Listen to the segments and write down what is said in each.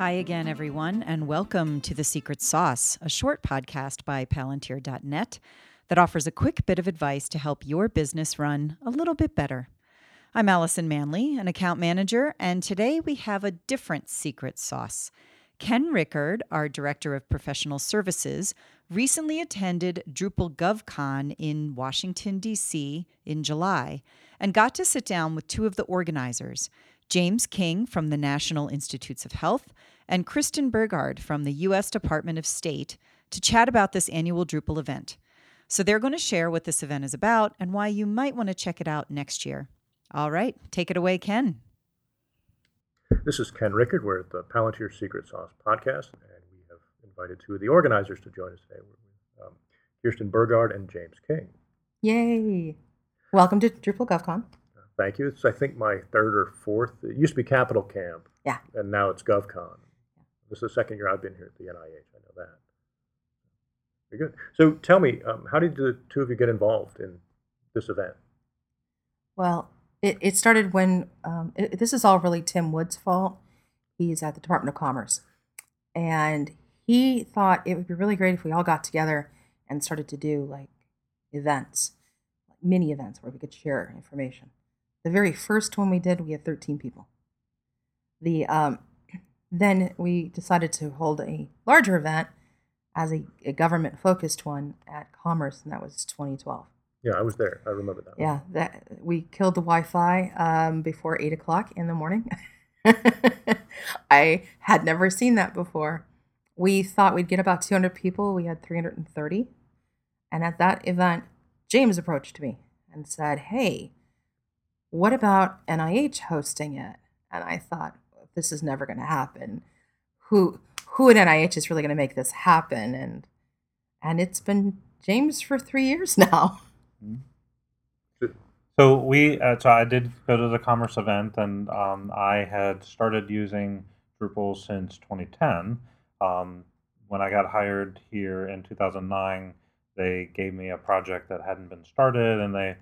Hi again, everyone, and welcome to The Secret Sauce, a short podcast by Palantir.net that offers a quick bit of advice to help your business run a little bit better. I'm Allison Manley, an account manager, and today we have a different secret sauce. Ken Rickard, our Director of Professional Services, recently attended Drupal GovCon in Washington, D.C. in July and got to sit down with two of the organizers, James King from the National Institutes of Health and Kirsten Burgard from the U.S. Department of State, to chat about this annual Drupal event. So they're going to share what this event is about and why you might want to check it out next year. All right, take it away, Ken. This is Ken Rickard. We're at the Palantir Secret Sauce podcast, and we have invited two of the organizers to join us today. Um, Kirsten Burgard and James King. Yay! Welcome to Drupal GovCon. Thank you. It's I think my third or fourth. It used to be Capital Camp. Yeah. And now it's GovCon. This is the second year I've been here at the NIH. I know that. Very good. So tell me, um, how did the two of you get involved in this event? Well, it, it started when um, it, this is all really Tim Wood's fault. He's at the Department of Commerce. And he thought it would be really great if we all got together and started to do like events, like mini events where we could share information. The very first one we did, we had 13 people. The um, then we decided to hold a larger event as a, a government focused one at Commerce, and that was 2012. Yeah, I was there. I remember that. Yeah, that we killed the Wi-Fi um, before eight o'clock in the morning. I had never seen that before. We thought we'd get about 200 people. We had 330. And at that event, James approached me and said, Hey, what about NIH hosting it? And I thought, this is never going to happen. Who who at NIH is really going to make this happen? And and it's been James for three years now. So we, uh, so I did go to the commerce event, and um, I had started using Drupal since 2010. Um, when I got hired here in 2009, they gave me a project that hadn't been started, and they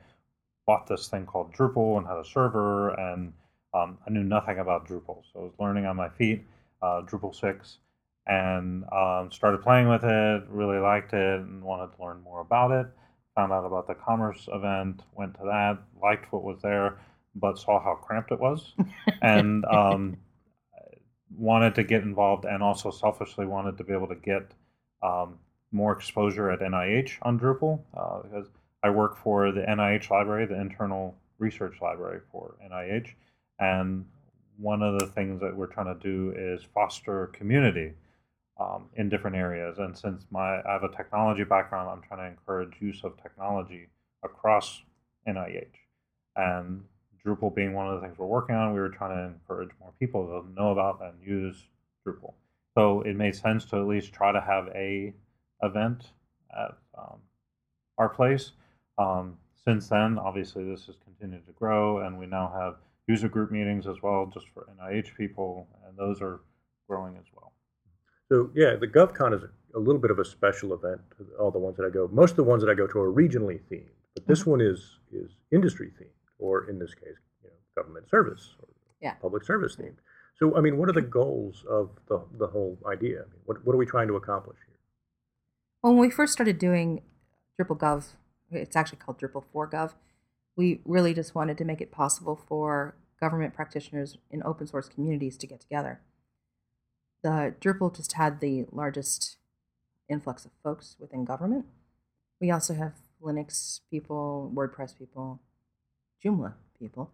bought this thing called Drupal and had a server, and um, I knew nothing about Drupal, so I was learning on my feet. Uh, Drupal 6, and um, started playing with it. Really liked it, and wanted to learn more about it found out about the commerce event, went to that, liked what was there, but saw how cramped it was, and um, wanted to get involved, and also selfishly wanted to be able to get um, more exposure at NIH on Drupal uh, because I work for the NIH library, the internal research library for NIH, and one of the things that we're trying to do is foster community um, in different areas. And since my I have a technology background, I'm trying to encourage use of technology across NIH. And Drupal being one of the things we're working on, we were trying to encourage more people to know about and use Drupal. So it made sense to at least try to have a event at um, our place. Um, since then, obviously, this has continued to grow, and we now have user group meetings as well, just for NIH people, and those are growing as well. So yeah, the GovCon is a, a little bit of a special event. All the ones that I go, most of the ones that I go to are regionally themed, but this Mhm. one is is industry themed, or in this case, you know, government service or Yeah. public service themed. So I mean, what are the goals of the the whole idea? I mean, what what are we trying to accomplish here? Well, when we first started doing Drupal Gov, it's actually called Drupal for Gov. We really just wanted to make it possible for government practitioners in open source communities to get together. The Drupal just had the largest influx of folks within government. We also have Linux people, WordPress people, Joomla people.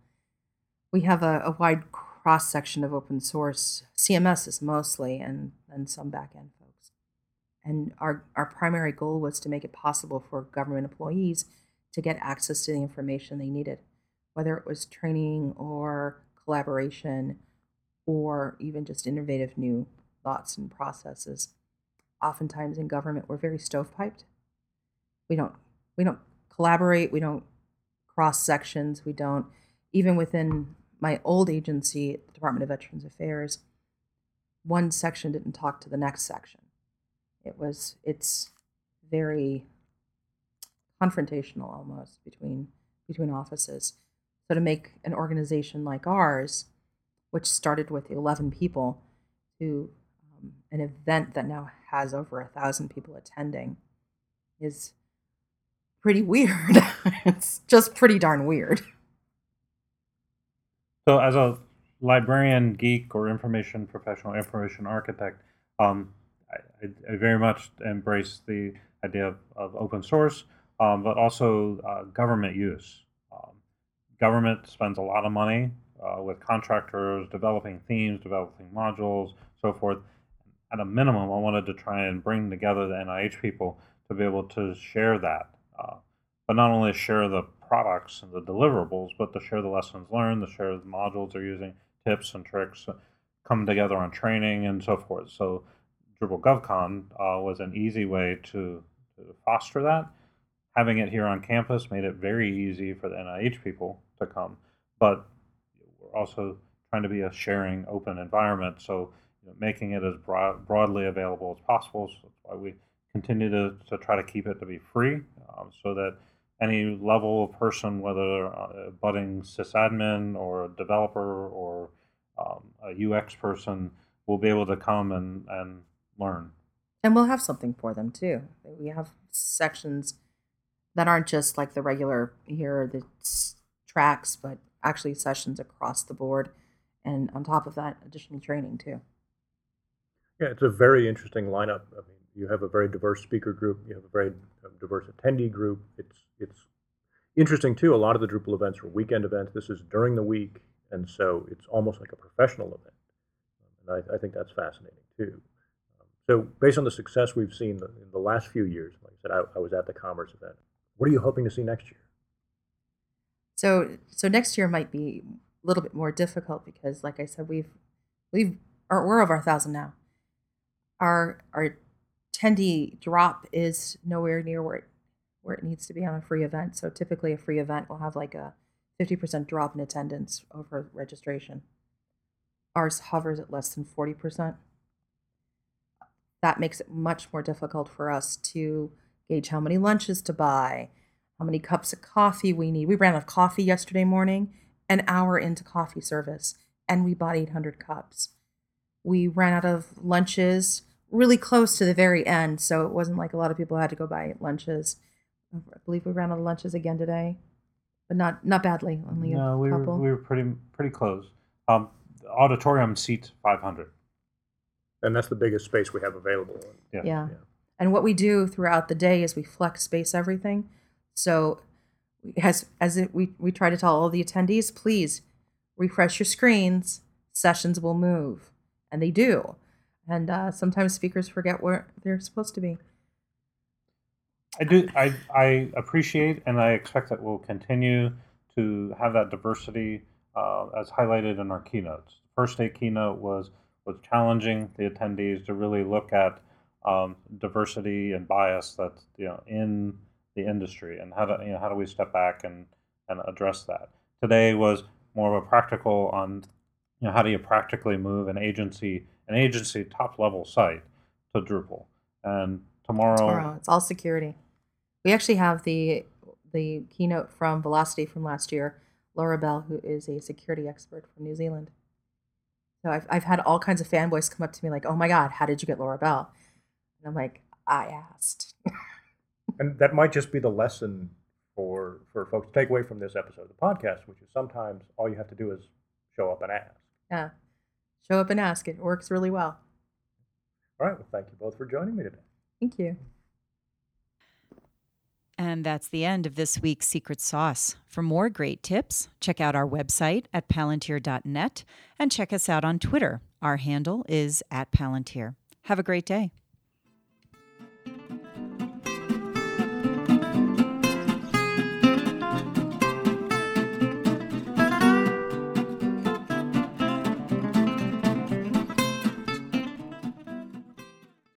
We have a, a wide cross section of open source CMSs mostly, and and some backend folks. And our, our primary goal was to make it possible for government employees to get access to the information they needed, whether it was training or collaboration or even just innovative new thoughts and processes. Oftentimes in government, we're very stovepiped. We don't we don't collaborate. We don't cross sections. We don't even within my old agency, the Department of Veterans Affairs. One section didn't talk to the next section. It was it's very confrontational almost between between offices. So to make an organization like ours, which started with 11 people, to um, an event that now has over a thousand people attending is pretty weird. it's just pretty darn weird. So, as a librarian, geek, or information professional, information architect, um, I, I, very much embrace the idea of, of open source, um, but also uh, government use. Um, government spends a lot of money uh, with contractors developing themes, developing modules, so forth. At a minimum, I wanted to try and bring together the NIH people to be able to share that. Uh, but not only share the products and the deliverables, but to share the lessons learned, to share the modules they're using, tips and tricks, come together on training and so forth. So Drupal GovCon uh, was an easy way to, to foster that. Having it here on campus made it very easy for the NIH people to come, but we're also trying to be a sharing, open environment. So you know, making it as broad, broadly available as possible. So that's why we continue to, to try to keep it to be free, um, so that any level of person, whether a budding sysadmin or a developer or um, a UX person, will be able to come and, and learn. And we'll have something for them too. We have sections that aren't just like the regular here are the tracks, but actually sessions across the board. And on top of that, additional training too. Yeah, it's a very interesting lineup. I mean, you have a very diverse speaker group. You have a very diverse attendee group. It's it's interesting too. A lot of the Drupal events are weekend events. This is during the week, and so it's almost like a professional event. And I, I, think that's fascinating too. So, based on the success we've seen in the last few years, like I said, I, I was at the Commerce event. What are you hoping to see next year? So, so next year might be a little bit more difficult because, like I said, we've we've are, we're over a thousand now. Our our attendee drop is nowhere near where it, where it needs to be on a free event. So typically, a free event will have like a 50% drop in attendance over registration. Ours hovers at less than 40%. That makes it much more difficult for us to gauge how many lunches to buy, how many cups of coffee we need. We ran out of coffee yesterday morning, an hour into coffee service, and we bought 800 cups. We ran out of lunches really close to the very end, so it wasn't like a lot of people had to go buy lunches. I believe we ran out of lunches again today, but not not badly. Only no, a we couple. were we were pretty pretty close. Um, auditorium seats 500. And that's the biggest space we have available. Yeah. yeah. And what we do throughout the day is we flex space everything. So as as it, we we try to tell all the attendees, please refresh your screens. Sessions will move, and they do and uh, sometimes speakers forget where they're supposed to be. I do. I I appreciate and I expect that we'll continue to have that diversity uh, as highlighted in our keynotes. First day keynote was was challenging the attendees to really look at um, diversity and bias that's you know in the industry and how do you know how do we step back and and address that. Today was more of a practical on you know how do you practically move an agency an agency top level site to Drupal. And tomorrow, tomorrow it's all security. We actually have the the keynote from Velocity from last year, Laura Bell, who is a security expert from New Zealand. So I've I've had all kinds of fanboys come up to me like, "Oh my God, how did you get Laura Bell?" And I'm like, "I asked." and that might just be the lesson for for folks to take away from this episode of the podcast, which is sometimes all you have to do is show up and ask. Yeah show up and ask. It works really well. All right. Well, thank you both for joining me today. Thank you. And that's the end of this week's Secret Sauce. For more great tips, check out our website at palantir.net and check us out on Twitter. Our handle is at Palantir. Have a great day.